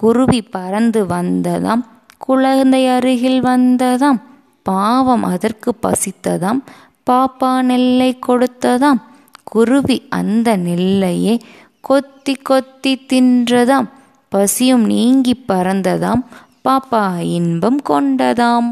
குருவி பறந்து வந்ததாம் குழந்தை அருகில் வந்ததாம் பாவம் அதற்கு பசித்ததாம் பாப்பா நெல்லை கொடுத்ததாம் குருவி அந்த நெல்லையே கொத்தி கொத்தி தின்றதாம் பசியும் நீங்கி பறந்ததாம் பாப்பா இன்பம் கொண்டதாம்.